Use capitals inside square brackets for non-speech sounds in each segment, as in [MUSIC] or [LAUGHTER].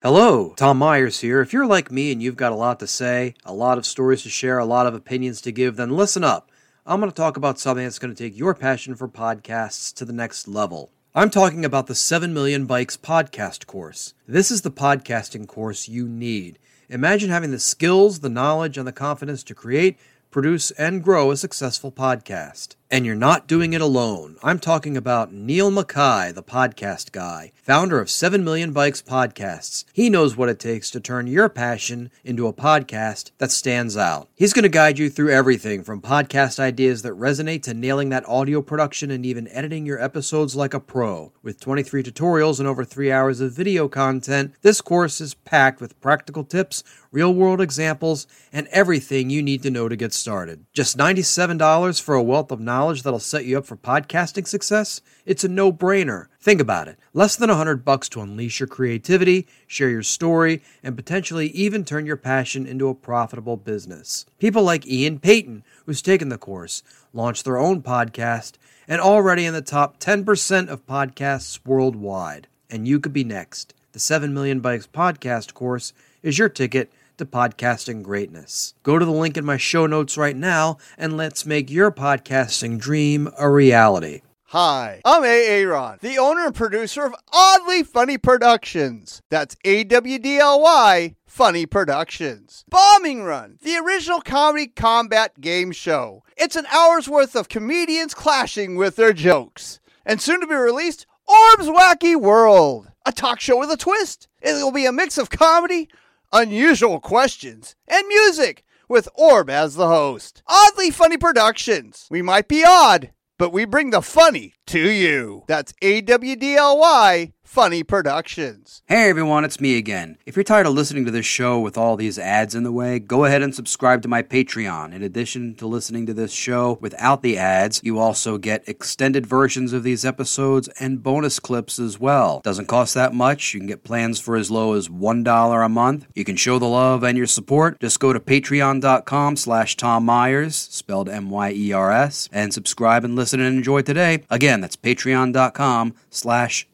Hello, Tom Myers here. If you're like me and you've got a lot to say, a lot of stories to share, a lot of opinions to give, then listen up. I'm going to talk about something that's going to take your passion for podcasts to the next level. I'm talking about the 7 Million Bikes podcast course. This is the podcasting course you need. Imagine having the skills, the knowledge, and the confidence to create, produce, and grow a successful podcast. And you're not doing it alone. I'm talking about Niall Mackay, the podcast guy, founder of 7 Million Bikes Podcasts. He knows what it takes to turn your passion into a podcast that stands out. He's going to guide you through everything from podcast ideas that resonate to nailing that audio production and even editing your episodes like a pro. With 23 tutorials and over 3 hours of video content, this course is packed with practical tips, real world examples, and everything you need to know to get started. Just $97 for a wealth of knowledge knowledge that'll set you up for podcasting success, it's a no-brainer. Think about it. Less than 100 bucks to unleash your creativity, share your story, and potentially even turn your passion into a profitable business. People like Ian Payton, who's taken the course, launched their own podcast, and already in the top 10% of podcasts worldwide. And you could be next. The 7 Million Bikes podcast course is your ticket to podcasting greatness. Go to the link in my show notes right now and let's make your podcasting dream a reality. Hi, I'm A. Aaron, the owner and producer of AWDly Funny Productions. That's A W D L Y Funny Productions. Bombing Run, the original comedy combat game show. It's an hour's worth of comedians clashing with their jokes. And soon to be released, Orb's Wacky World, a talk show with a twist. It will be a mix of comedy, unusual questions, and music with Orb as the host. AWDly Funny Productions. We might be odd, but we bring the funny to you. That's A W D L Y Funny Productions. Hey everyone, it's me again. If you're tired of listening to this show with all these ads in the way, go ahead and subscribe to my Patreon. In addition to listening to this show without the ads, you also get extended versions of these episodes and bonus clips as well. Doesn't cost that much. You can get plans for as low as $1 a month. You can show the love and your support. Just go to patreon.com slash Tom Myers, spelled M-Y-E-R-S, and subscribe and listen and enjoy today. Again, that's patreon.com slash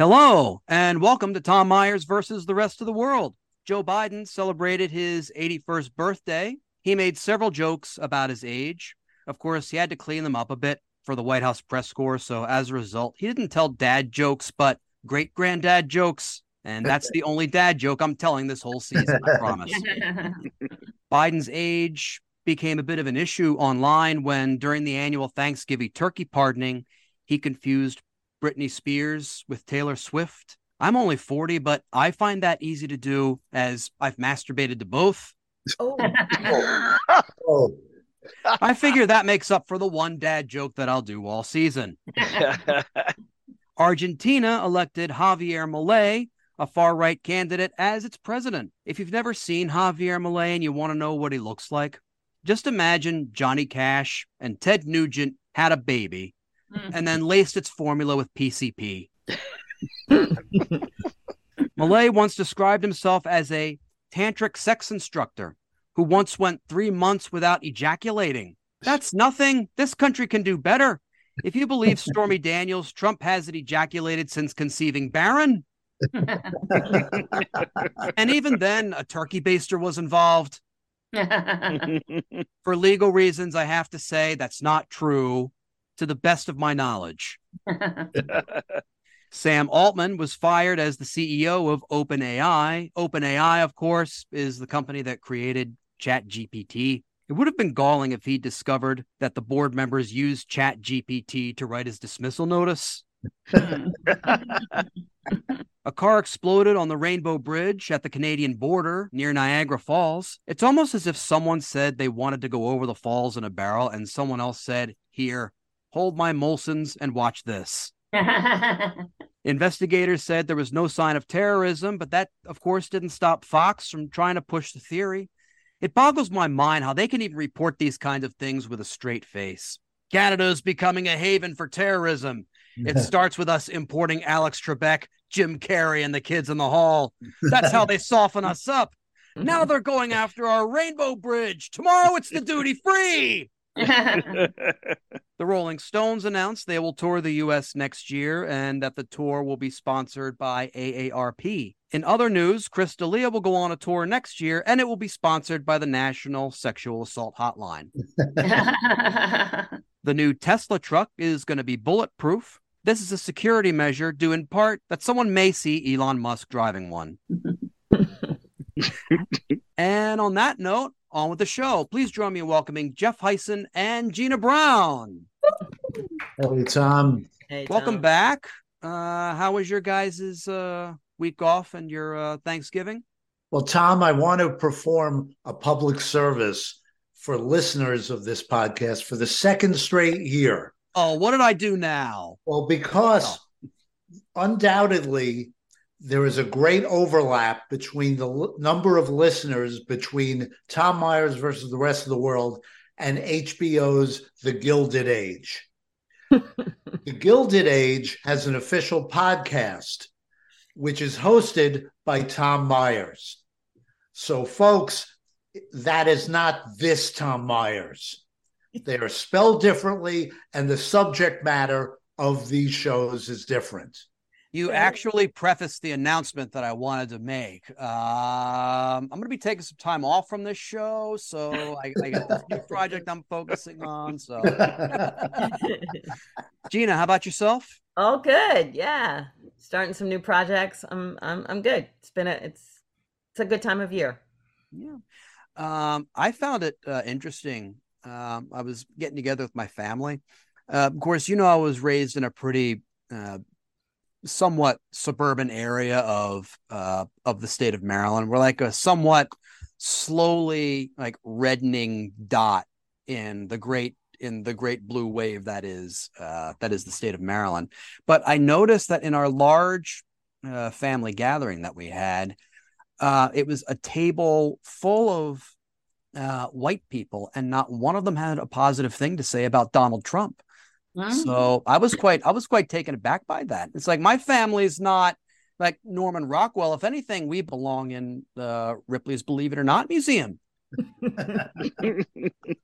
Hello, and welcome to Tom Myers versus the rest of the world. Joe Biden celebrated his 81st birthday. He made several jokes about his age. Of course, he had to clean them up a bit for the White House press corps. So, as a result, he didn't tell dad jokes, but great granddad jokes. And that's the only dad joke I'm telling this whole season, I promise. [LAUGHS] Biden's age became a bit of an issue online when, during the annual Thanksgiving turkey pardoning, he confused Britney Spears with Taylor Swift. I'm only 40, but I find that easy to do as I've masturbated to both. Oh. Oh. [LAUGHS] I figure that makes up for the one dad joke that I'll do all season. [LAUGHS] Argentina elected Javier Milei, a far right candidate, as its president. If you've never seen Javier Milei and you want to know what he looks like, just imagine Johnny Cash and Ted Nugent had a baby Mm. and then laced its formula with PCP. [LAUGHS] Milei once described himself as a tantric sex instructor who once went three months without ejaculating. That's nothing. This country can do better. If you believe [LAUGHS] Stormy Daniels, Trump hasn't ejaculated since conceiving Barron. [LAUGHS] and even then, a turkey baster was involved. For legal reasons, I have to say that's not true to the best of my knowledge. [LAUGHS] Sam Altman was fired as the CEO of OpenAI. OpenAI, of course, is the company that created ChatGPT. It would have been galling if he discovered that the board members used ChatGPT to write his dismissal notice. Hmm. [LAUGHS] A car exploded on the Rainbow Bridge at the Canadian border near Niagara Falls. It's almost as if someone said they wanted to go over the falls in a barrel, and someone else said, Here, hold my Molson's and watch this. [LAUGHS] Investigators said there was no sign of terrorism, but that, of course, didn't stop Fox from trying to push the theory. It boggles my mind how they can even report these kinds of things with a straight face. Canada is becoming a haven for terrorism. It starts with us importing Alex Trebek, Jim Carrey, and the kids in the hall. That's how they [LAUGHS] soften us up. Now they're going after our Rainbow Bridge. Tomorrow it's the duty free. [LAUGHS] The Rolling Stones announced they will tour the US next year and that the tour will be sponsored by AARP. In other news, Chris D'Elia will go on a tour next year and it will be sponsored by the National Sexual Assault Hotline. [LAUGHS] The new Tesla truck is going to be bulletproof. This is a security measure due in part that someone may see Elon Musk driving one. [LAUGHS] and on that note, on with the show. Please join me in welcoming Jeff Hysen and Gina Brown. Hey, Tom. Hey, Welcome Tom. back. Uh, how was your guys' uh, week off and your uh, Thanksgiving? Well, Tom, I want to perform a public service for listeners of this podcast for the second straight year. Oh, what did I do now? Well, because undoubtedly there is a great overlap between the l- number of listeners between Tom Myers versus the rest of the world and HBO's The Gilded Age. [LAUGHS] the Gilded Age has an official podcast, which is hosted by Tom Myers. So, folks, that is not this Tom Myers. They are spelled differently, and the subject matter of these shows is different. You actually prefaced the announcement that I wanted to make. Um, I'm going to be taking some time off from this show, so I, I got this new [LAUGHS] project I'm focusing on. So, [LAUGHS] Gina, how about yourself? Oh, good. Yeah, starting some new projects. I'm I'm I'm good. It's been a it's it's a good time of year. Yeah. Um, I found it uh, interesting. Um, I was getting together with my family. Uh, of course, you know, I was raised in a pretty uh, somewhat suburban area of uh, of the state of Maryland. We're like a somewhat slowly like reddening dot in the great in the great blue wave that is uh, that is the state of Maryland. But I noticed that in our large uh, family gathering that we had, uh, it was a table full of uh, white people, and not one of them had a positive thing to say about Donald Trump. Mm. So I was quite I was quite taken aback by that. It's like my family's not like Norman Rockwell. If anything, we belong in the Ripley's Believe It or Not museum. [LAUGHS]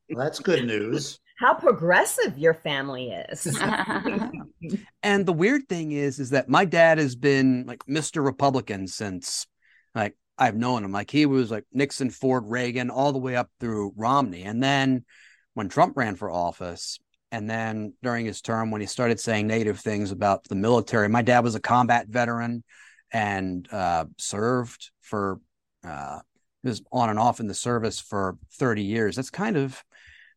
That's good news. How progressive your family is. [LAUGHS] And the weird thing is, is that my dad has been like Mr. Republican since like I've known him. Like he was like Nixon, Ford, Reagan, all the way up through Romney. And then when Trump ran for office, and then during his term, when he started saying negative things about the military, my dad was a combat veteran and uh, served for, uh, was on and off in the service for 30 years. That's kind of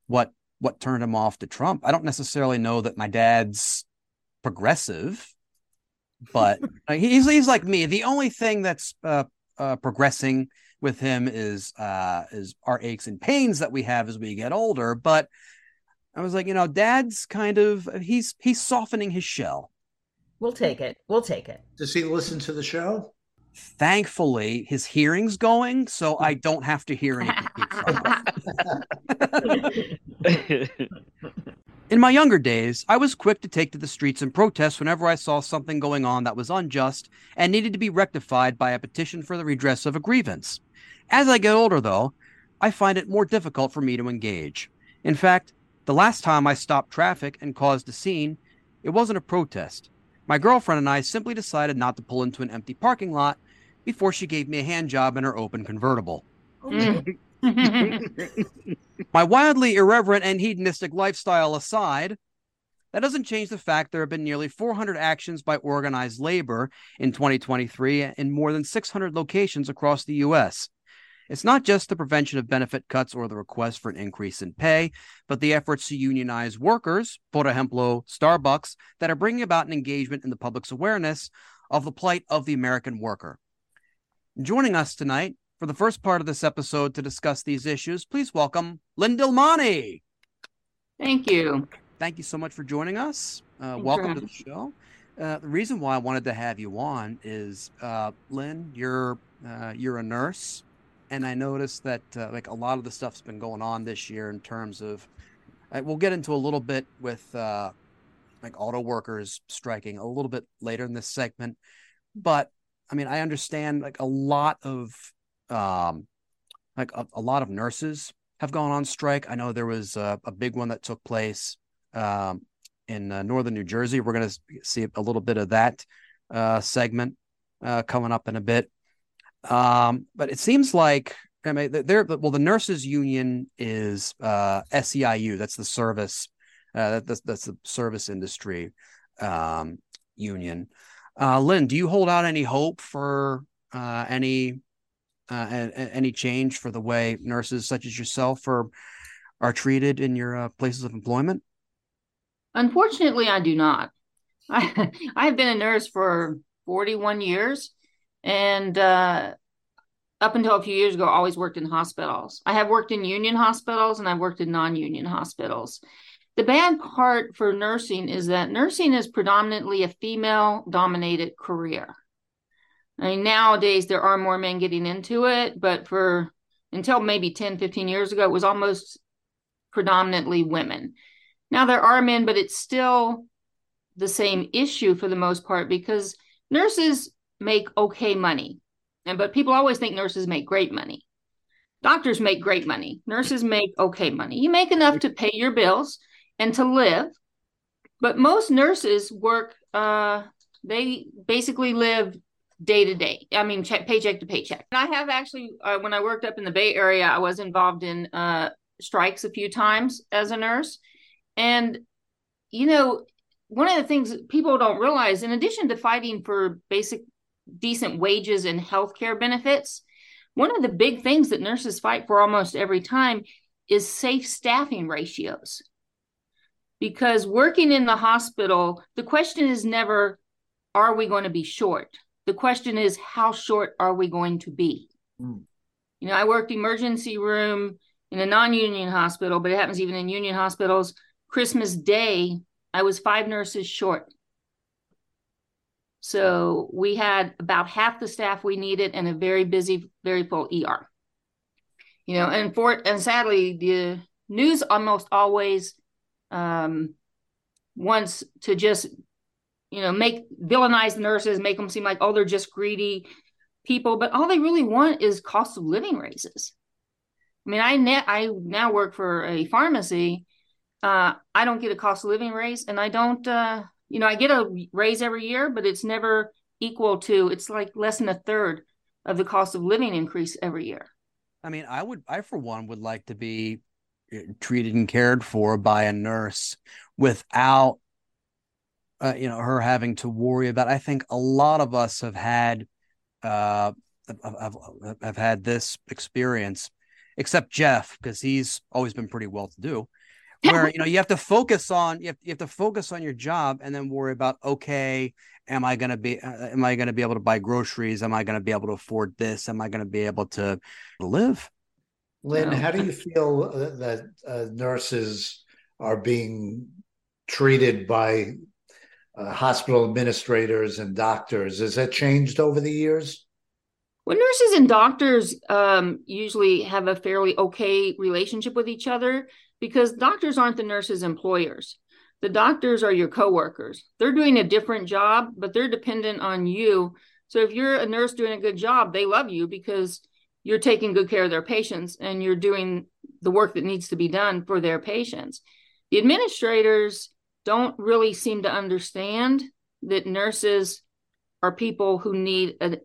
what what turned him off to Trump. I don't necessarily know that my dad's progressive, but [LAUGHS] he's he's like me. The only thing that's uh, uh, progressing with him is uh, is our aches and pains that we have as we get older. But I was like, you know, Dad's kind of he's he's softening his shell. we'll take it. We'll take it. Does he listen to the show? Thankfully, his hearing's going, so [LAUGHS] I don't have to hear anything. [LAUGHS] In my younger days, I was quick to take to the streets and protest whenever I saw something going on that was unjust and needed to be rectified by a petition for the redress of a grievance. As I get older, though, I find it more difficult for me to engage. In fact, the last time I stopped traffic and caused a scene, it wasn't a protest. My girlfriend and I simply decided not to pull into an empty parking lot before she gave me a hand job in her open convertible. Oh mm. My wildly irreverent and hedonistic lifestyle aside, that doesn't change the fact there have been nearly 400 actions by organized labor in 2023 in more than 600 locations across the U.S. It's not just the prevention of benefit cuts or the request for an increase in pay, but the efforts to unionize workers, por ejemplo, Starbucks, that are bringing about an engagement in the public's awareness of the plight of the American worker. Joining us tonight for the first part of this episode to discuss these issues, please welcome Lynn Dilmani. Thank you. Thank you so much for joining us. Uh, welcome to the show. Uh, the reason why I wanted to have you on is, uh, Lynn, you're uh, you're a nurse, and I noticed that uh, like a lot of the stuff's been going on this year in terms of. Uh, we'll get into a little bit with uh, like auto workers striking a little bit later in this segment, but I mean I understand like a lot of um, like a, a lot of nurses have gone on strike. I know there was a, a big one that took place um, in uh, northern New Jersey. We're going to see a little bit of that uh, segment uh, coming up in a bit. Um, but it seems like I mean, they're well, the nurses union is uh, SEIU. That's the service. Uh, that's that's the service industry um, union. Uh, Lynn, do you hold out any hope for uh, any uh, any change for the way nurses such as yourself are are treated in your uh, places of employment? Unfortunately, I do not. [LAUGHS] I I've been a nurse for 41 years, and uh, up until a few years ago, I always worked in hospitals. I have worked in union hospitals and I've worked in non-union hospitals. The bad part for nursing is that nursing is predominantly a female-dominated career. I mean, nowadays there are more men getting into it, but for until maybe 10, 15 years ago, it was almost predominantly women. Now there are men, but it's still the same issue for the most part because nurses make okay money. And but people always think nurses make great money. Doctors make great money. Nurses make okay money. You make enough to pay your bills and to live. But most nurses work uh they basically live day to day. I mean, check, paycheck to paycheck. And I have actually, uh, when I worked up in the Bay Area, I was involved in uh, strikes a few times as a nurse. And, you know, one of the things people don't realize, in addition to fighting for basic, decent wages and health care benefits, one of the big things that nurses fight for almost every time is safe staffing ratios. Because working in the hospital, the question is never, are we going to be short? The question is, how short are we going to be? Mm. You know, I worked emergency room in a non-union hospital, but it happens even in union hospitals. Christmas Day, I was five nurses short. So we had about half the staff we needed and a very busy, very full ER. You know, and for and sadly, the news almost always um, wants to just you know, make villainize nurses, make them seem like, oh, they're just greedy people. But all they really want is cost of living raises. I mean, I net I now work for a pharmacy. Uh, I don't get a cost of living raise, and I don't, uh, you know, I get a raise every year, but it's never equal to. It's like less than a third of the cost of living increase every year. I mean, I would, I for one would like to be eh, treated and cared for by a nurse without uh, you know her having to worry about. I think a lot of us have had uh, have, have had this experience, except Jeff because he's always been pretty well to do. Where [LAUGHS] you know you have to focus on you have, you have to focus on your job and then worry about okay, am I going to be uh, am I going to be able to buy groceries? Am I going to be able to afford this? Am I going to be able to live? Lynn, how do you feel uh, that uh, nurses are being treated by uh, hospital administrators and doctors. Has that changed over the years? Well, nurses and doctors um, usually have a fairly okay relationship with each other because doctors aren't the nurses' employers. The doctors are your coworkers. They're doing a different job, but they're dependent on you. So if you're a nurse doing a good job, they love you because you're taking good care of their patients and you're doing the work that needs to be done for their patients. The administrators don't really seem to understand that nurses are people who need an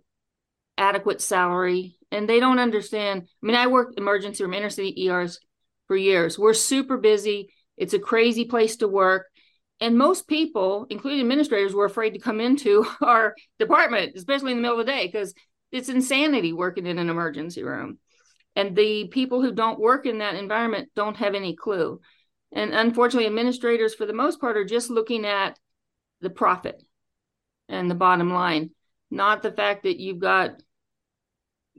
adequate salary and they don't understand. I mean, I worked emergency room, inner city ERs for years. We're super busy. It's a crazy place to work. And most people, including administrators, were afraid to come into [LAUGHS] our department, especially in the middle of the day, because it's insanity working in an emergency room. And the people who don't work in that environment don't have any clue. And unfortunately, administrators, for the most part, are just looking at the profit and the bottom line, not the fact that you've got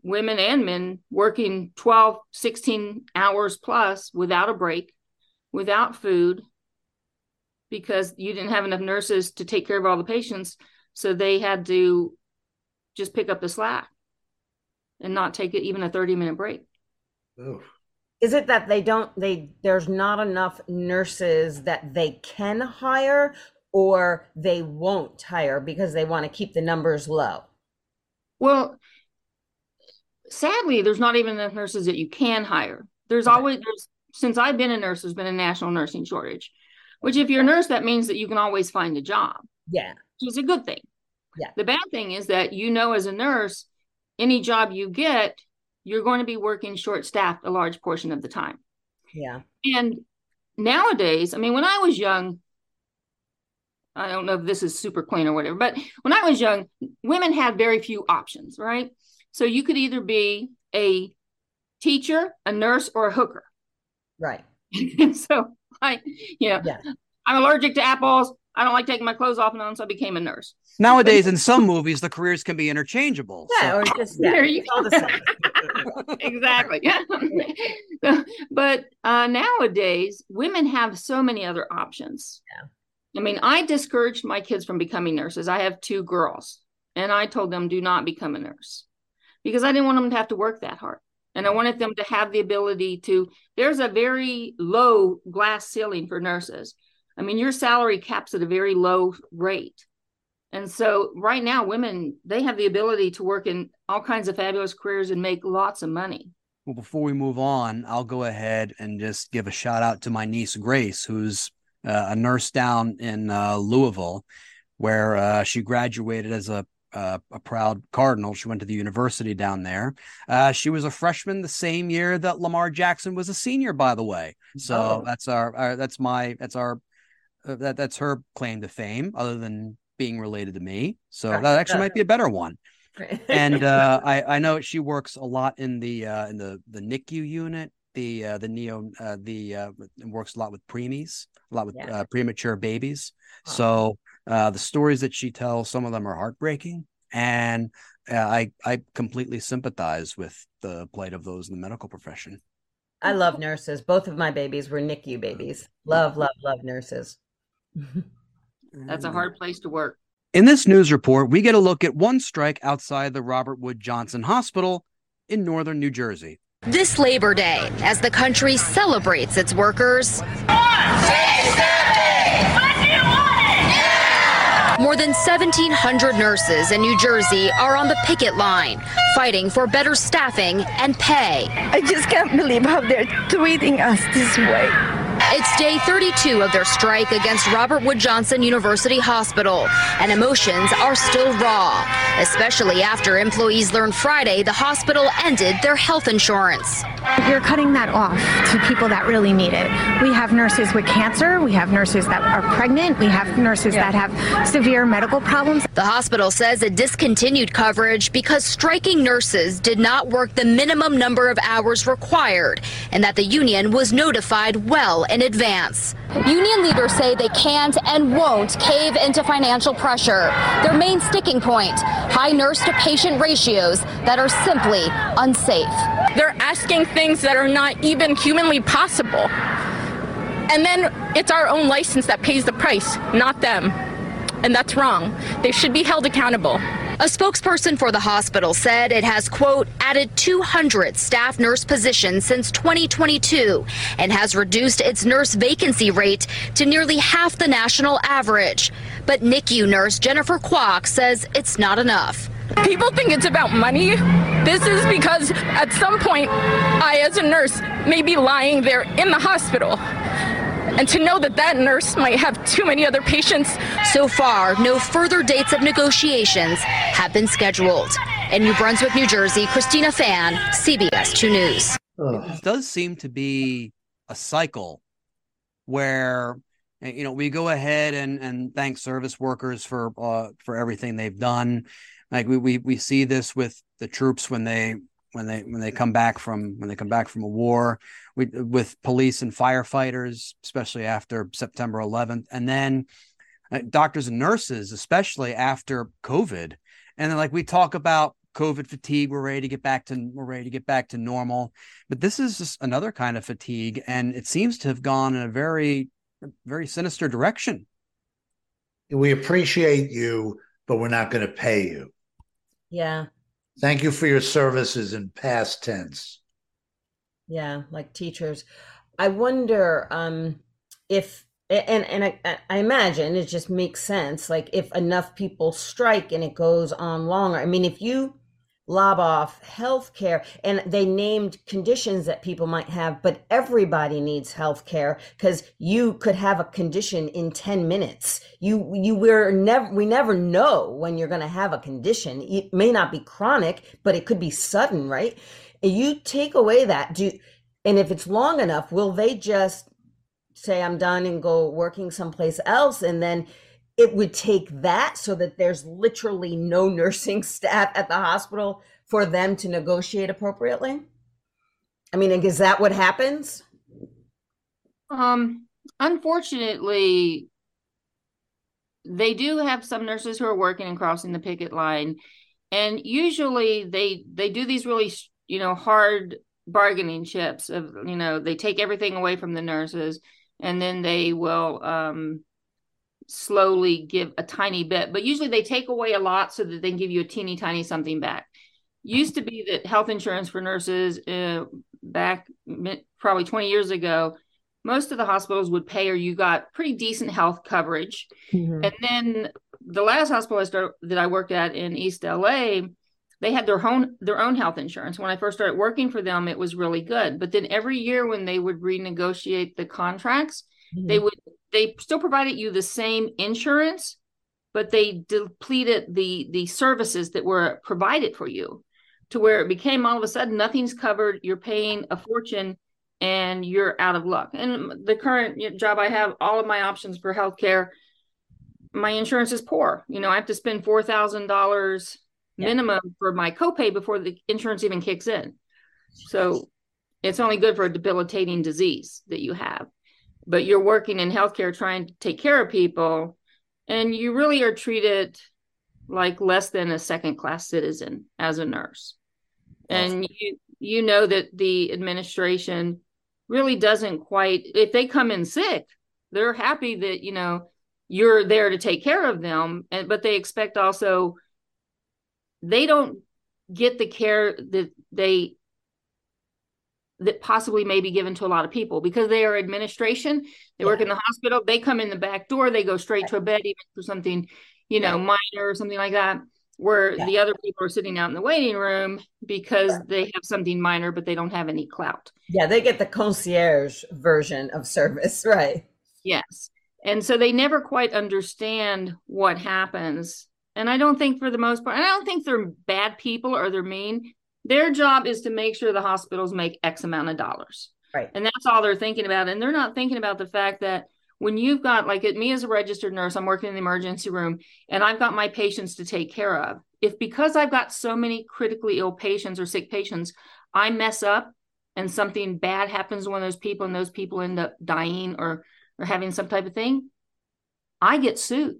women and men working 12, 16 hours plus without a break, without food, because you didn't have enough nurses to take care of all the patients. So they had to just pick up the slack and not take it even a 30 minute break. Oof. Is it that they don't they there's not enough nurses that they can hire or they won't hire because they want to keep the numbers low? Well, sadly, there's not even enough nurses that you can hire. There's Okay. always there's since I've been a nurse, there's been a national nursing shortage. Which if you're a nurse, that means that you can always find a job, Yeah. which is a good thing. Yeah. The bad thing is that you know as a nurse, any job you get, you're going to be working short staffed a large portion of the time. Yeah. And nowadays, I mean, when I was young, I don't know if this is super clean or whatever, but when I was young, women had very few options, right? So you could either be a teacher, a nurse, or a hooker. Right. [LAUGHS] so I, you know, Yeah. I'm allergic to apples. I don't like taking my clothes off and on, so I became a nurse. Nowadays, in some movies, the careers can be interchangeable. Yeah, So- or just [LAUGHS] yeah, There you it's all the same. [LAUGHS] exactly. but uh, nowadays, women have so many other options. Yeah. I mean, I discouraged my kids from becoming nurses. I have two girls, and I told them, do not become a nurse because I didn't want them to have to work that hard. And I wanted them to have the ability to. There's a very low glass ceiling for nurses. I mean, your salary caps at a very low rate. And so right now, women, they have the ability to work in all kinds of fabulous careers and make lots of money. Well, before we move on, I'll go ahead and just give a shout out to my niece Grace, who's uh, a nurse down in uh, Louisville, where uh, she graduated as a uh, a proud Cardinal. She went to the university down there. Uh, she was a freshman the same year that Lamar Jackson was a senior, by the way. So Oh. that's our, our that's my that's our uh, that that's her claim to fame, other than being related to me. So that actually might be a better one [LAUGHS] and uh, I I know she works a lot in the uh, in the the NICU unit, the uh, the neo uh, the uh, works a lot with preemies, a lot with Yeah. uh, premature babies. Wow. So uh, the stories that she tells, some of them are heartbreaking, and uh, I I completely sympathize with the plight of those in the medical profession. I love nurses. Both of my babies were NICU babies. Love, love, love nurses. [LAUGHS] That's a hard place to work. In this news report, we get a look at one strike outside the Robert Wood Johnson Hospital in northern New Jersey. This Labor Day, as the country celebrates its workers, more than 1,700 nurses in New Jersey are on the picket line, fighting for better staffing and pay. I just can't believe how they're treating us this way. It's day 32 of their strike against Robert Wood Johnson University Hospital, and emotions are still raw, especially after employees learned Friday the hospital ended their health insurance. You're cutting that off to people that really need it. We have nurses with cancer, we have nurses that are pregnant, we have nurses that have severe medical problems. The hospital says it discontinued coverage because striking nurses did not work the minimum number of hours required and that the union was notified well in advance. Union leaders say they can't and won't cave into financial pressure. Their main sticking point high nurse to patient ratios that are simply unsafe. They're asking things that are not even humanly possible. And then it's our own license that pays the price, not them. And that's wrong. They should be held accountable. A spokesperson for the hospital said it has, quote, added 200 staff nurse positions since 2022 and has reduced its nurse vacancy rate to nearly half the national average. But NICU nurse Jennifer Kwok says it's not enough. People think it's about money. This is because at some point, I, as a nurse, may be lying there in the hospital. And to know that that nurse might have too many other patients. So far, no further dates of negotiations have been scheduled. In New Brunswick, New Jersey, Christina Fan, CBS 2 News. It does seem to be a cycle where uh, you know we go ahead and and thank service workers for uh for everything they've done like we we, we see this with the troops when they when they when they come back from when they come back from a war we, with police and firefighters especially after September 11th and then uh, doctors and nurses especially after covid and then like we talk about covid fatigue we're ready to get back to we're ready to get back to normal but this is just another kind of fatigue and it seems to have gone in a very very sinister direction. We appreciate you, but we're not going to pay you. Yeah. Thank you for your services in past tense. Yeah, like teachers. I wonder um, if, and and I, I imagine it just makes sense. Like if enough people strike and it goes on longer. I mean, if you lob off healthcare and they named conditions that people might have but everybody needs healthcare because you could have a condition in 10 minutes you you we're never we never know when you're going to have a condition it may not be chronic but it could be sudden right you take away that do and if it's long enough will they just say i'm done and go working someplace else and then it would take that so that there's literally no [LAUGHS] nursing staff at the hospital for them to negotiate appropriately? I mean, is that what happens? Um, unfortunately, they do have some nurses who are working and crossing the picket line, and usually they they do these really you know hard bargaining chips of you know they take everything away from the nurses, and then they will um slowly give a tiny bit, but usually they take away a lot so that they give you a teeny tiny something back. Used to be that health insurance for nurses uh, back probably 20 years ago, most of the hospitals would pay or you got pretty decent health coverage. Mm-hmm. And then the last hospital I started, that I worked at in East LA, they had their own their own health insurance. When i first started working for them it was really good. But then every year when they would renegotiate the contracts mm-hmm. they would they still provided you the same insurance but they depleted the the services that were provided for you to where it became all of a sudden nothing's covered you're paying a fortune and you're out of luck. And the current job i have all of my options for healthcare my insurance is poor. You know i have to spend $4000 yeah. minimum for my copay before the insurance even kicks in. So it's only good for a debilitating disease that you have. But you're working in healthcare trying to take care of people, and you really are treated like less than a second class citizen as a nurse. And you you know that the administration really doesn't quite if they come in sick, they're happy that, you know, you're there to take care of them and but they expect also they don't get the care that they that possibly may be given to a lot of people because they are administration. They yeah. work in the hospital. They come in the back door. They go straight to a bed, even for something, you know, yeah. minor or something like that. Where yeah. the other people are sitting out in the waiting room because they have something minor, but they don't have any clout. Yeah, they get the concierge version of service, [LAUGHS] right? Yes. And so they never quite understand what happens. And I don't think, for the most part, and I don't think they're bad people or they're mean. Their job is to make sure the hospitals make X amount of dollars. Right. And that's all they're thinking about. And they're not thinking about the fact that when you've got, like me as a registered nurse, I'm working in the emergency room and I've got my patients to take care of. If because I've got so many critically ill patients or sick patients, I mess up and something bad happens to one of those people and those people end up dying or or having some type of thing, I get sued.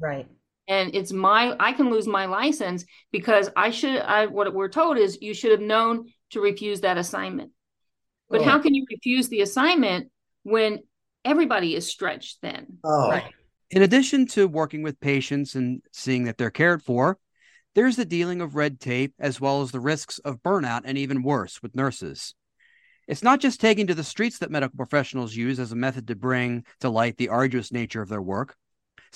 Right and it's my i can lose my license because i should i what we're told is you should have known to refuse that assignment. But oh. how can you refuse the assignment when everybody is stretched then? Oh. right. In addition to working with patients and seeing that they're cared for there's the dealing of red tape as well as the risks of burnout and even worse with nurses. It's not just taking to the streets that medical professionals use as a method to bring to light the arduous nature of their work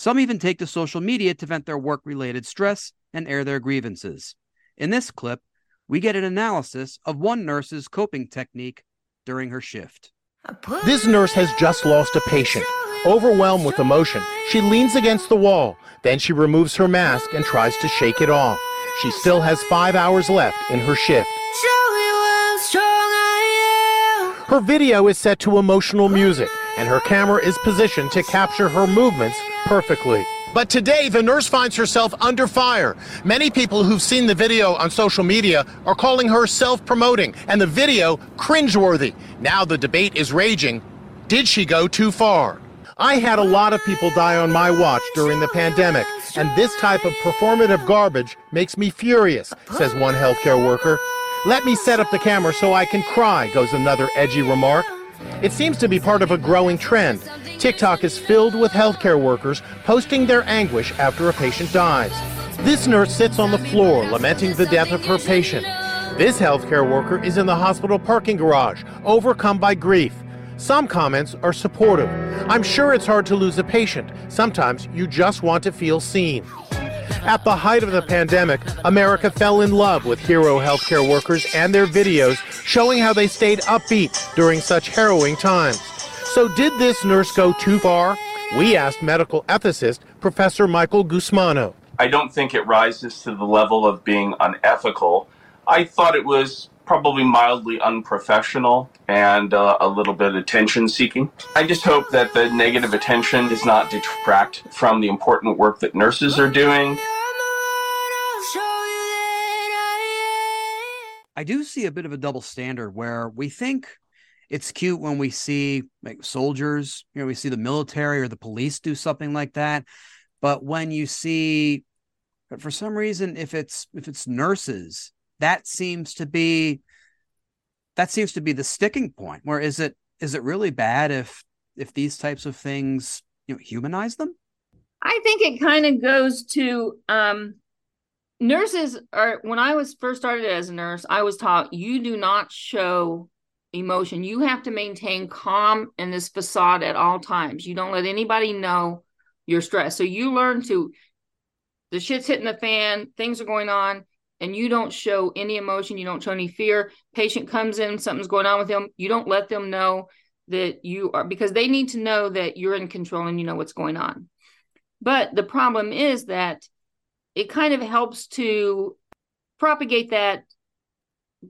some even take to social media to vent their work related stress and air their grievances. In this clip, we get an analysis of one nurse's coping technique during her shift. This nurse has just lost a patient. Overwhelmed with emotion, she leans against the wall. Then she removes her mask and tries to shake it off. She still has five hours left in her shift. Her video is set to emotional music, and her camera is positioned to capture her movements perfectly. But today, the nurse finds herself under fire. Many people who've seen the video on social media are calling her self promoting and the video cringeworthy. Now the debate is raging. Did she go too far? I had a lot of people die on my watch during the pandemic, and this type of performative garbage makes me furious, says one healthcare worker. Let me set up the camera so I can cry, goes another edgy remark. It seems to be part of a growing trend. TikTok is filled with healthcare workers posting their anguish after a patient dies. This nurse sits on the floor lamenting the death of her patient. This healthcare worker is in the hospital parking garage, overcome by grief. Some comments are supportive. I'm sure it's hard to lose a patient. Sometimes you just want to feel seen. At the height of the pandemic, America fell in love with hero healthcare workers and their videos showing how they stayed upbeat during such harrowing times. So, did this nurse go too far? We asked medical ethicist Professor Michael Gusmano. I don't think it rises to the level of being unethical. I thought it was probably mildly unprofessional and uh, a little bit attention seeking. I just hope that the negative attention does not detract from the important work that nurses are doing. I do see a bit of a double standard where we think it's cute when we see like soldiers, you know, we see the military or the police do something like that. But when you see but for some reason, if it's if it's nurses, that seems to be that seems to be the sticking point. Where is it is it really bad if if these types of things you know humanize them? I think it kind of goes to um nurses are when I was first started as a nurse, I was taught you do not show emotion. You have to maintain calm in this facade at all times. You don't let anybody know you're stressed. So you learn to the shit's hitting the fan, things are going on, and you don't show any emotion, you don't show any fear. Patient comes in, something's going on with them, you don't let them know that you are because they need to know that you're in control and you know what's going on. But the problem is that it kind of helps to propagate that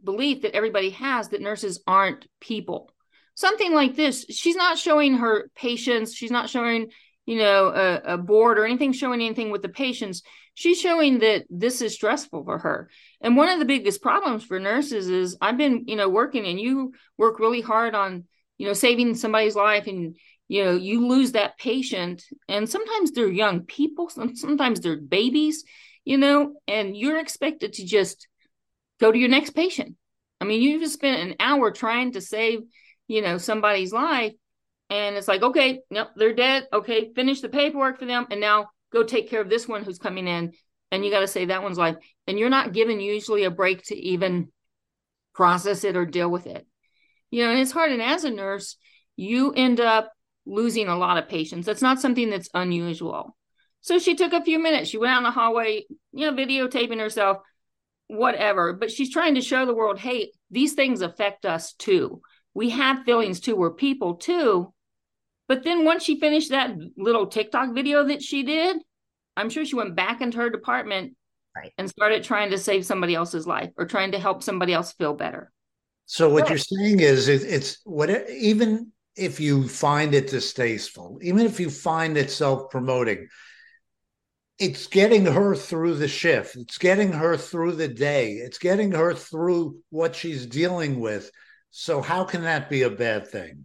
belief that everybody has that nurses aren't people. Something like this, she's not showing her patients, she's not showing you know, a, a board or anything showing anything with the patients. She's showing that this is stressful for her. And one of the biggest problems for nurses is I've been, you know, working and you work really hard on, you know, saving somebody's life and you know you lose that patient. And sometimes they're young people [LAUGHS] sometimes they're babies you know and you're expected to just go to your next patient. I mean you've just spent an hour trying to save you know somebody's life. And it's like okay nope they're dead. Okay finish the paperwork for them. And now go take care of this one who's coming in and you got to save that one's life and you're not given usually a break to even process it or deal with it. You know and it's hard and as a nurse you end up losing a lot of patients. That's not something that's unusual. So she took a few minutes. She went out in the hallway you know videotaping herself whatever. But she's trying to show the world hey these things affect us too. We have feelings too. We're people too but then once she finished that little TikTok video that she did, I'm sure she went back into her department right. and started trying to save somebody else's life or trying to help somebody else feel better. So what right. you're saying is it, it's what even if you find it distasteful, even if you find it self-promoting, it's getting her through the shift. It's getting her through the day. It's getting her through what she's dealing with. So how can that be a bad thing?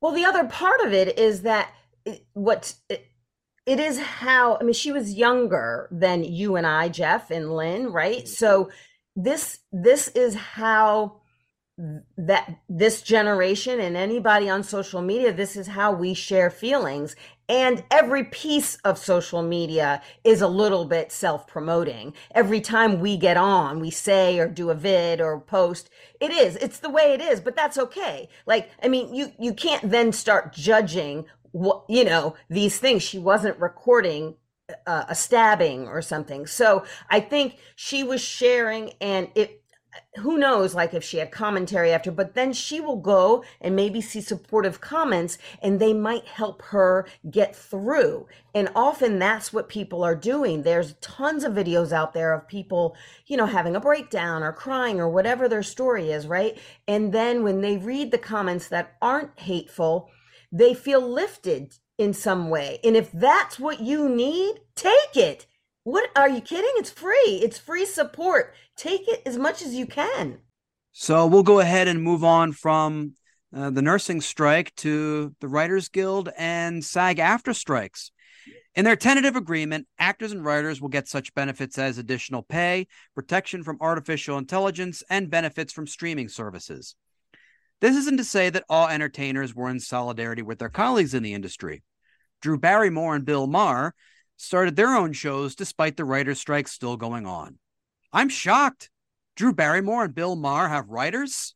Well, the other part of it is that what it, it is how I mean she was younger than you and I, Jeff and Lynn, right? Mm-hmm. So this this is how that this generation and anybody on social media this is how we share feelings and every piece of social media is a little bit self-promoting. Every time we get on we say or do a vid or post it is it's the way it is but that's okay. Like i mean you you can't then start judging what you know these things. She wasn't recording uh, a stabbing or something. So i think she was sharing and it who knows like if she had commentary after but then she will go and maybe see supportive comments and they might help her get through. And often that's what people are doing. There's tons of videos out there of people you know having a breakdown or crying or whatever their story is right? And then when they read the comments that aren't hateful they feel lifted in some way. And if that's what you need take it what are you kidding? It's free. It's free support. Take it as much as you can. So we'll go ahead and move on from uh, the nursing strike to the Writers Guild and SAG AFTRA strikes. In their tentative agreement, actors and writers will get such benefits as additional pay, protection from artificial intelligence, and benefits from streaming services. This isn't to say that all entertainers were in solidarity with their colleagues in the industry. Drew Barrymore and Bill Maher started their own shows despite the writer's strike still going on. I'm shocked. Drew Barrymore and Bill Maher have writers?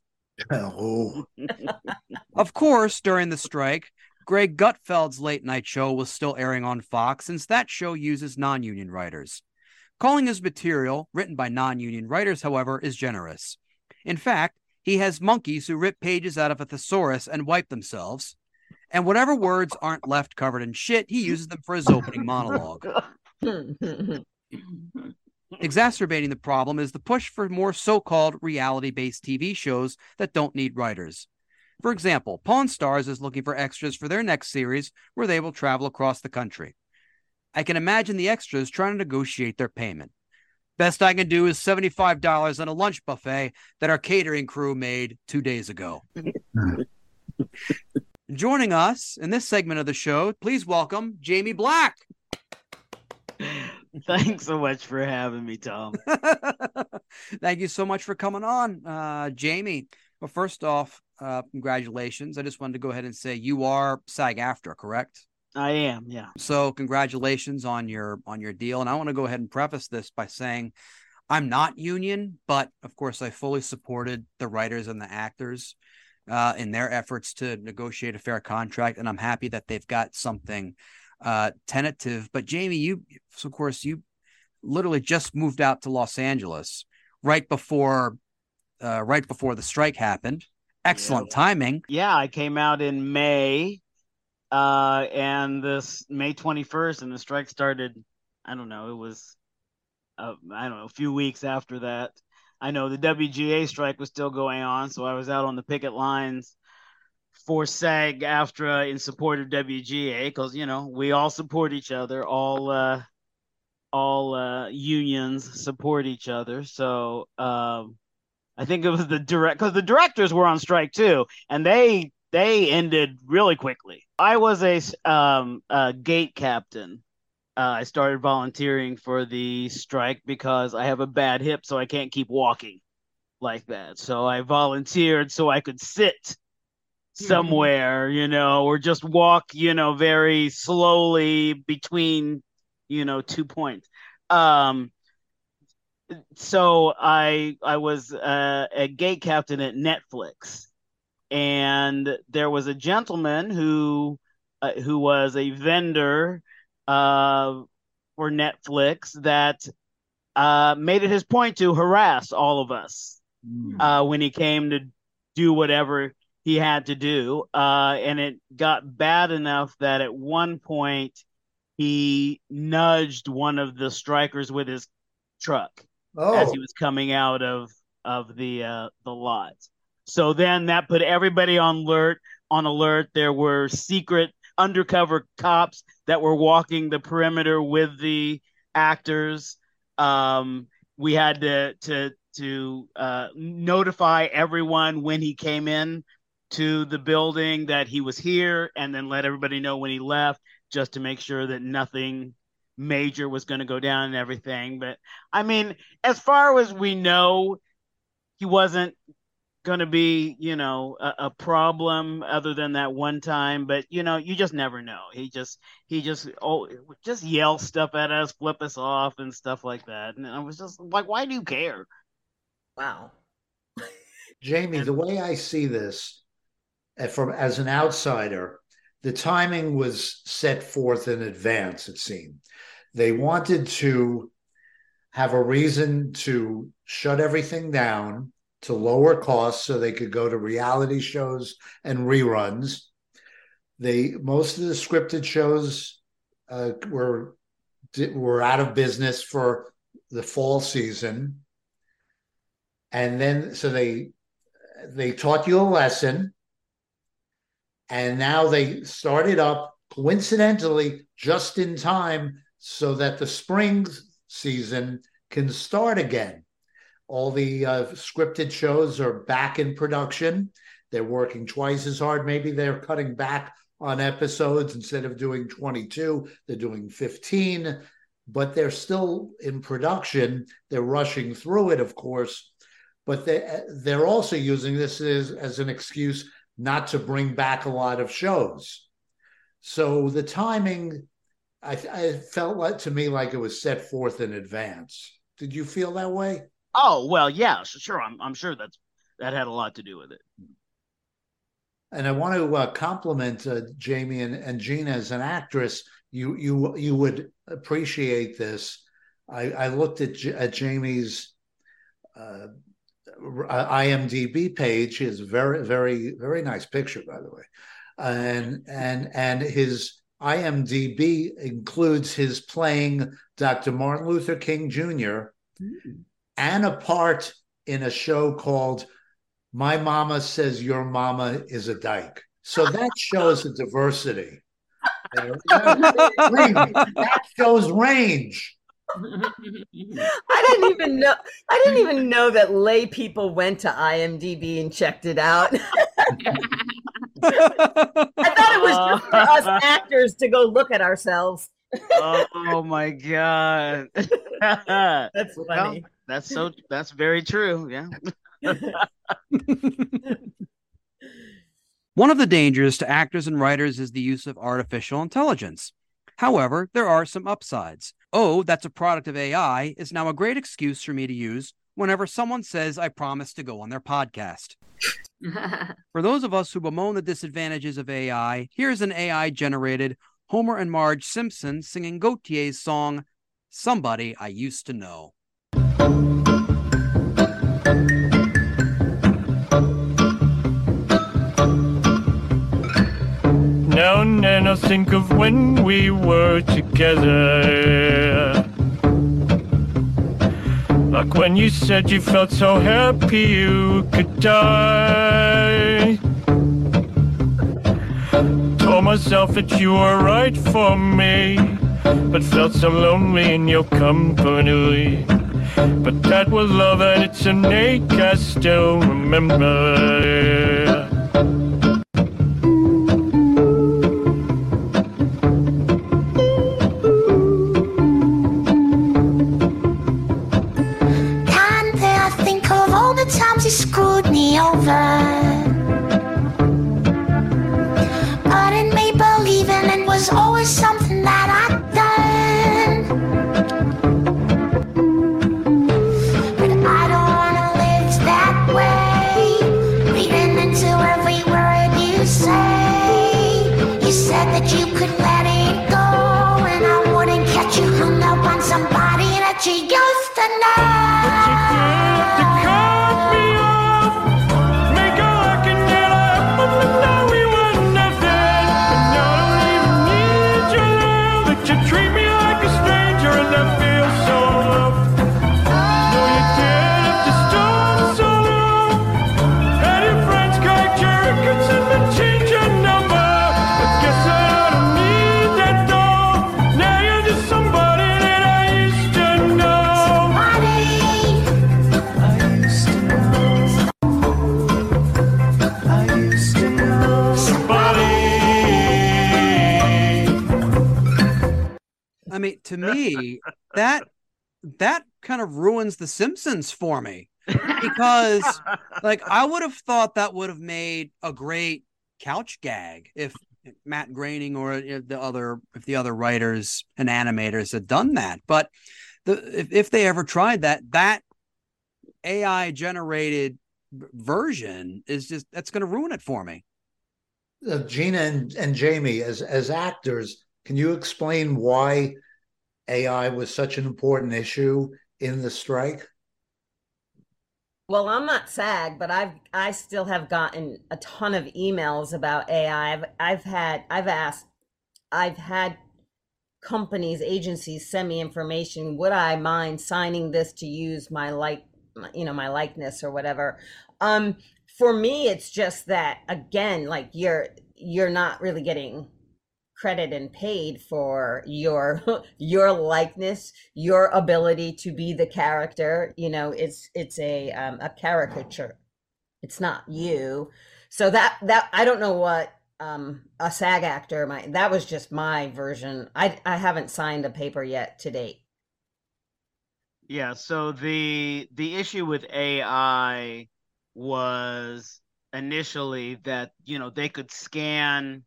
Oh. [LAUGHS] [LAUGHS] of course, during the strike, Greg Gutfeld's late night show was still airing on Fox since that show uses non union writers. Calling his material, written by non union writers, however, is generous. In fact, he has monkeys who rip pages out of a thesaurus and wipe themselves. And whatever words [LAUGHS] aren't left covered in shit, he uses them for his opening monologue. Exacerbating the problem is the push for more so called reality based TV shows that don't need writers. For example, Pawn Stars is looking for extras for their next series where they will travel across the country. I can imagine the extras trying to negotiate their payment. Best I can do is $75 on a lunch buffet that our catering crew made two days ago. [LAUGHS] [LAUGHS] Joining us in this segment of the show, please welcome Jamie Black. [LAUGHS] Thanks so much for having me, Tom. [LAUGHS] Thank you so much for coming on, uh, Jamie. Well, first off, uh, congratulations. I just wanted to go ahead and say you are SAG AFTRA, correct? I am, yeah. So congratulations on your on your deal. And I want to go ahead and preface this by saying I'm not union, but of course I fully supported the writers and the actors uh, in their efforts to negotiate a fair contract, and I'm happy that they've got something uh, tentative. But Jamie, you of course you literally just moved out to Los Angeles right before uh, right before the strike happened. Excellent yeah. timing. Yeah, I came out in May uh, and this May 21st, and the strike started. I don't know. It was, uh, I don't know, a few weeks after that. I know the WGA strike was still going on, so I was out on the picket lines for SAG AFTRA in support of WGA because you know we all support each other. All uh, all uh, unions support each other. So um, I think it was the direct because the directors were on strike too, and they they ended really quickly. I was a, um, a gate captain. Uh, I started volunteering for the strike because I have a bad hip, so I can't keep walking like that. So I volunteered so I could sit mm-hmm. somewhere, you know, or just walk, you know, very slowly between, you know, two points. Um, so I I was uh, a gate captain at Netflix, and there was a gentleman who uh, who was a vendor uh, for Netflix that uh, made it his point to harass all of us mm. when he came to do whatever he had to do, uh, and it got bad enough that at one point he nudged one of the strikers with his truck oh. as he was coming out of of the uh, the lot. So then that put everybody on alert. On alert, there were secret undercover cops that were walking the perimeter with the actors. Um, we had to to to uh, notify everyone when he came in to the building that he was here, and then let everybody know when he left, just to make sure that nothing major was going to go down and everything. But I mean, as far as we know, he wasn't going to be, you know, a, a, problem other than that one time. But you know, you just never know. He just he just oh just yell stuff at us, flip us off, and stuff like that. And I was just like, why do you care? Wow. [LAUGHS] Jamie, the way I see this, eh, from as an outsider, the timing was set forth in advance. It seemed they wanted to have a reason to shut everything down to lower costs so they could go to reality shows and reruns. They most of the scripted shows uh, were were out of business for the fall season, and then so they they taught you a lesson, and now they started up coincidentally just in time so that the spring season can start again. All the uh, scripted shows are back in production. They're working twice as hard. Maybe they're cutting back on episodes instead of doing 22, they're doing 15, but they're still in production. They're rushing through it, of course. but they they're also using this as, as an excuse not to bring back a lot of shows. So the timing, I, I felt like to me like it was set forth in advance. Did you feel that way? Oh well, yeah, sure. I'm I'm sure that's that had a lot to do with it. And I want to uh, compliment uh, Jamie and, and Gina as an actress. You you you would appreciate this. I, I looked at at Jamie's uh, IMDb page. His very very very nice picture, by the way, and and and his IMDb includes his playing Dr. Martin Luther King Jr. Mm-hmm. And a part in a show called My Mama Says Your Mama is a Dyke. So that shows a diversity. that shows range. I didn't even know. I didn't even know that lay people went to IMDb and checked it out. [LAUGHS] I thought it was just for us [LAUGHS] actors to go look at ourselves. oh my god, [LAUGHS] that's funny. Well, that's so. That's very true. Yeah. [LAUGHS] One of the dangers to actors and writers is the use of artificial intelligence. However, there are some upsides. Oh, that's a product of AI is now a great excuse for me to use whenever someone says I promised to go on their podcast. [LAUGHS] For those of us who bemoan the disadvantages of AI, here's an AI generated Homer and Marge Simpson singing Gotye's song, Somebody I Used to Know. Now and I think of when we were together. Like when you said you felt so happy you could die. Told myself that you were right for me, but felt so lonely in your company. But that was love and it's ache I still remember. To me, that that kind of ruins the Simpsons for me because like I would have thought that would have made a great couch gag if Matt Groening or if the other if the other writers and animators had done that. But the if, if they ever tried that, that AI generated version is just that's going to ruin it for me. Uh, Gina and, and Jamie, as as actors, can you explain why AI was such an important issue in the strike? Well, I'm not SAG, but I've I still have gotten a ton of emails about AI. I've I've had I've asked I've had companies, agencies send me information. Would I mind signing this to use my like you know, my likeness or whatever? Um for me it's just that again, like you're you're not really getting credit and paid for your [LAUGHS] your likeness your ability to be the character you know it's it's a um, a caricature. It's not you. So that that i don't know what um a sag actor might that was just my version. I i haven't signed a paper yet to date. Yeah, so the the issue with AI was initially that, you know, they could scan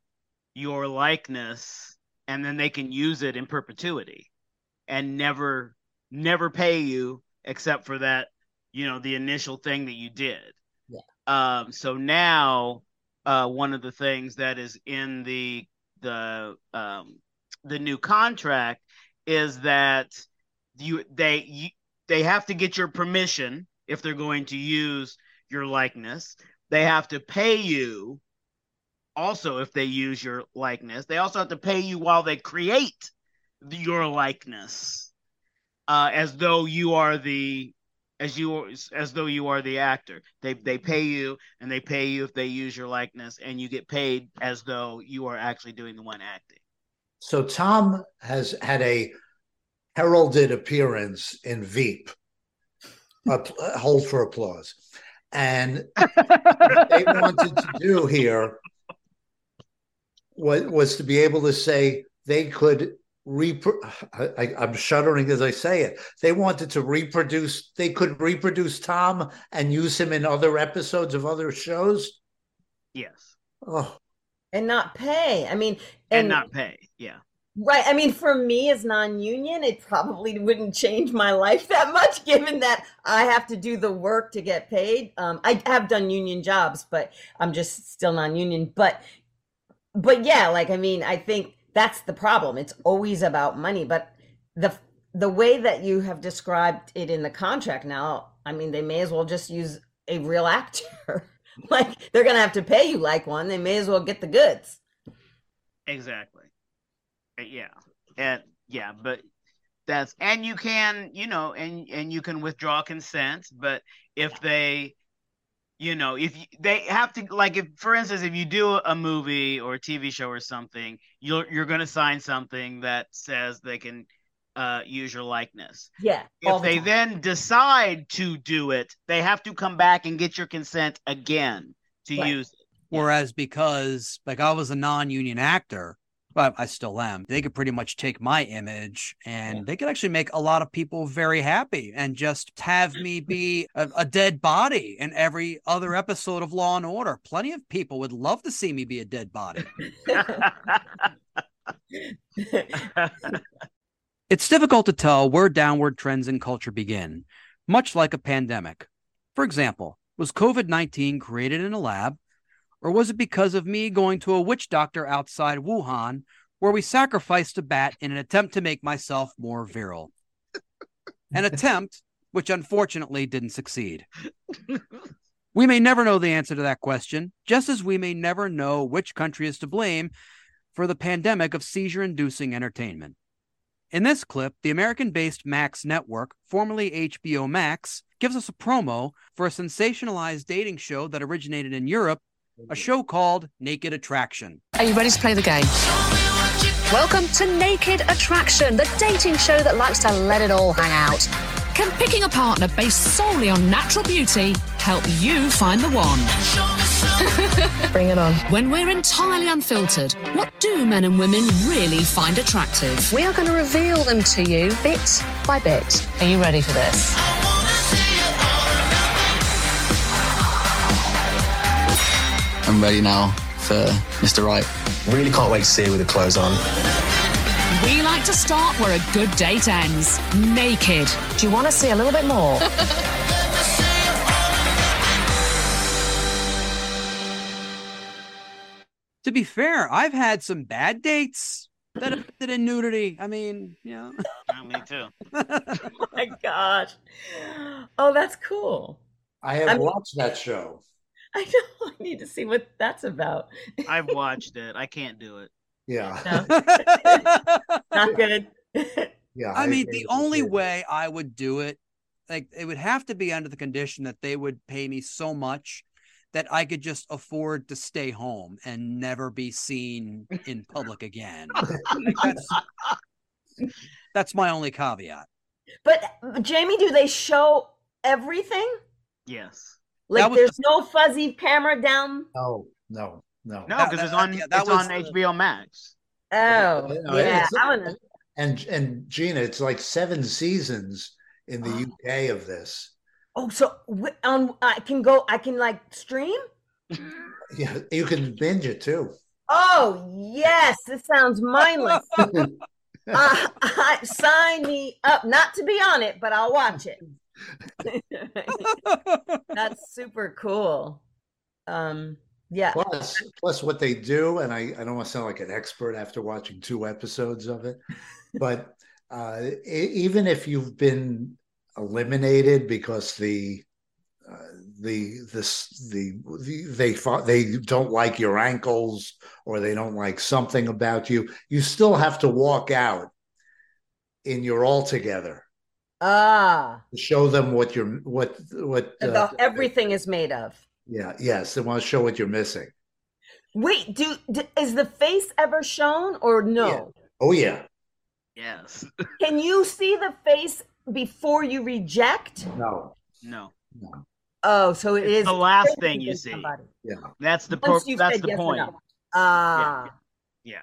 your likeness and then they can use it in perpetuity and never never pay you except for that, you know, the initial thing that you did. Yeah. Um so now uh one of the things that is in the the um the new contract is that you they you, they have to get your permission if they're going to use your likeness. They have to pay you also if they use your likeness. They also have to pay you while they create the, your likeness, uh, as though you are the as you as though you are the actor. They they pay you and they pay you if they use your likeness, and you get paid as though you are actually doing the one acting. So Tom has had a heralded appearance in Veep. [LAUGHS] A, a hold for applause. And [LAUGHS] what they wanted to do here was, was to be able to say they could repro- I, I'm shuddering as I say it. They wanted to reproduce. They could reproduce Tom and use him in other episodes of other shows. Yes, Oh, and not pay. I mean, and, not pay. Yeah. Right. I mean, for me as non union, it probably wouldn't change my life that much, given that I have to do the work to get paid. Um, I have done union jobs, but I'm just still non union. But, but yeah, like, I mean, I think that's the problem. It's always about money. But the, the way that you have described it in the contract now, I mean, they may as well just use a real actor. [LAUGHS] like, they're going to have to pay you like one. They may as well get the goods. Exactly. Uh, Yeah. And yeah, but that's and you can, you know, and and you can withdraw consent, but if they you know, if you, they have to like if for instance if you do a movie or a TV show or something, you're you're going to sign something that says they can uh, use your likeness. Yeah. If the they time. then decide to do it, they have to come back and get your consent again to Right. use it. Whereas because like I was a non-union actor, but I still am, they could pretty much take my image and they could actually make a lot of people very happy and just have me be a, a dead body in every other episode of Law and Order. Plenty of people would love to see me be a dead body. [LAUGHS] It's difficult to tell where downward trends in culture begin, much like a pandemic. For example, was COVID 19 created in a lab, or was it because of me going to a witch doctor outside Wuhan where we sacrificed a bat in an attempt to make myself more virile? An [LAUGHS] attempt which unfortunately didn't succeed. We may never know the answer to that question, just as we may never know which country is to blame for the pandemic of seizure inducing entertainment. In this clip, the American based Max Network, formerly HBO Max, gives us a promo for a sensationalized dating show that originated in Europe, a show called Naked Attraction. Are you ready to play the game? Welcome to Naked Attraction, the dating show that likes to let it all hang out. Can picking a partner based solely on natural beauty help you find the one? [LAUGHS] Bring it on. When we're entirely unfiltered, what do men and women really find attractive? We are going to reveal them to you bit by bit. Are you ready for this? I'm ready now for Mr. Right. Really can't wait to see you with the clothes on. We like to start where a good date ends naked. Do you want to see a little bit more? [LAUGHS] To be fair, I've had some bad dates that have ended in nudity. I mean, you know. me too. [LAUGHS] oh my gosh. Oh, that's cool. I have I mean- watched that show. I know. I need to see what that's about. I've watched it. I can't do it. Yeah. [LAUGHS] Not good. Yeah. I mean, the only way I would do it, like, it would have to be under the condition that they would pay me so much that I could just afford to stay home and never be seen in public again. Like, [LAUGHS] that's, that's my only caveat. But Jamie, do they show everything? Yes. Like That was there's no fuzzy camera down. No, no, no. No, because it's on yeah, that it's was, on uh, HBO Max. Oh, No, yeah. it's- I wanna, And and Gina, it's like seven seasons. in the UK of this. Oh, so wi- on I can go. I can like stream. [LAUGHS] Yeah, you can binge it too. Oh yes, this sounds mindless. [LAUGHS] uh, [LAUGHS] sign me up. Not to be on it, but I'll watch it. [LAUGHS] That's super cool. Um, yeah. Plus, plus what they do, and I, I don't want to sound like an expert after watching two episodes of it, [LAUGHS] but uh, even if you've been eliminated because the uh, the this the, the they they don't like your ankles or they don't like something about you, you still have to walk out in your all together Ah, show them what you're what what uh, everything is made of. yeah yes they want to show what you're missing. Wait, do, do is the face ever shown or no? Oh yeah. Yes. [LAUGHS] Can you see the face before you reject? No. No. No. Oh, so it is the last thing you see. somebody. Yeah. That's the Once pro- that's the yes or point. no. Ah. Yeah.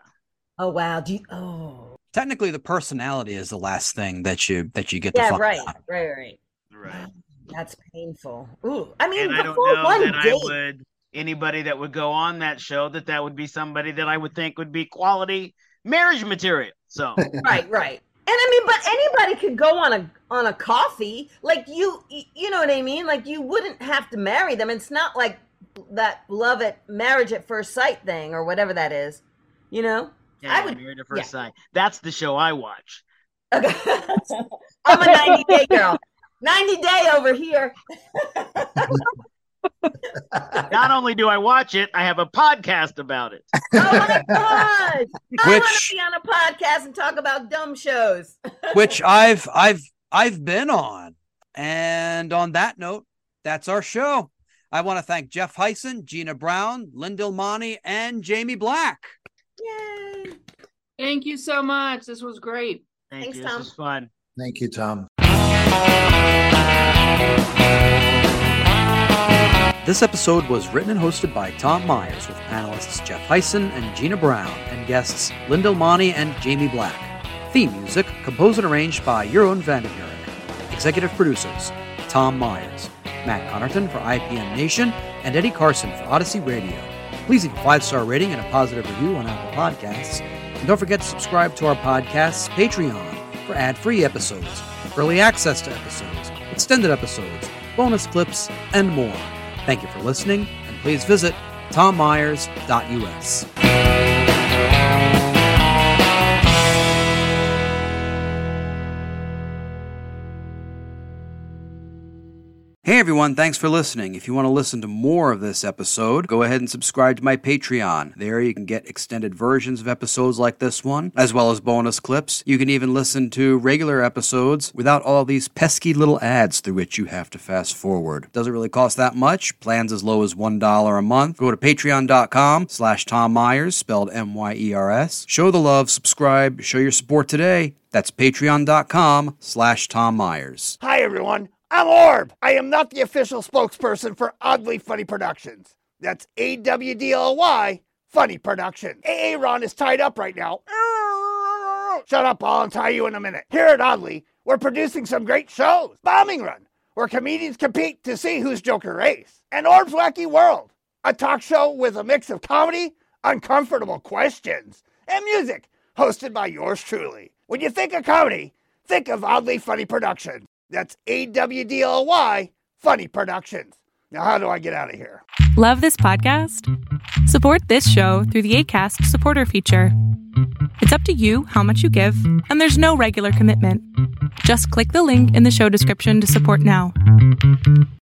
Oh wow. Do you, oh. Technically, the personality is the last thing that you that you get to Yeah. find Right. out. Right. Right. Right. [SIGHS] That's painful. Ooh. I mean, And I don't before know one that date. I would anybody that would go on that show that that would be somebody that I would think would be quality marriage material. So [LAUGHS] right. Right. And I mean, but anybody could go on a on a coffee. Like you, you know what I mean. Like you wouldn't have to marry them. It's not like that love at marriage at first sight thing or whatever that is. You know. Yeah, I would. married at first sight. That's the show I watch. Okay. [LAUGHS] I'm a 90 day girl. 90 day over here. [LAUGHS] Not only do I watch it, I have a podcast about it. Oh my god! [LAUGHS] I want to be on a podcast and talk about dumb shows. which I've I've I've been on. And on that note, that's our show. I want to thank Jeff Hysen, Gina Brown, Lynn Dilmani, and Jamie Black. Yay! Thank you so much. This was great. Thank Thanks, you. Tom. This was fun. Thank you, Tom. This episode was written and hosted by Tom Myers with panelists Jeff Hysen and Gina Brown and guests Lynn Dilmani and Jamie Black. Theme music composed and arranged by Jeroen van den Hurck. Executive producers Tom Myers, Matt Connarton for IPM Nation, and Eddie Carson for Odyssey Radio. Please leave a five star rating and a positive review on Apple Podcasts. And don't forget to subscribe to our podcast's Patreon for ad free episodes, early access to episodes, extended episodes, bonus clips, and more. Thank you for listening, and please visit tommyers.us. Hey everyone, thanks for listening. If you want to listen to more of this episode, go ahead and subscribe to my Patreon. There you can get extended versions of episodes like this one, as well as bonus clips. You can even listen to regular episodes without all these pesky little ads through which you have to fast forward. Doesn't really cost that much. Plans as low as $1 a month. Go to patreon.com slash Tom Myers, spelled M-Y-E-R-S. Show the love, subscribe, show your support today. That's patreon.com slash Tom Myers. Hi, everyone. I'm Orb. I am not the official spokesperson for AWDly Funny Productions. That's A W D L Y Funny Productions. Aaron is tied up right now. Shut up, I'll untie you in a minute. Here at AWDly, we're producing some great shows. Bombing Run, where comedians compete to see who's Joker Race. And Orb's Wacky World, a talk show with a mix of comedy, uncomfortable questions, and music, hosted by yours truly. When you think of comedy, think of AWDly Funny Productions. That's A W D L Y Funny Productions. Now, how do I get out of here? Love this podcast? Support this show through the ACAST supporter feature. It's up to you how much you give, and there's no regular commitment. Just click the link in the show description to support now.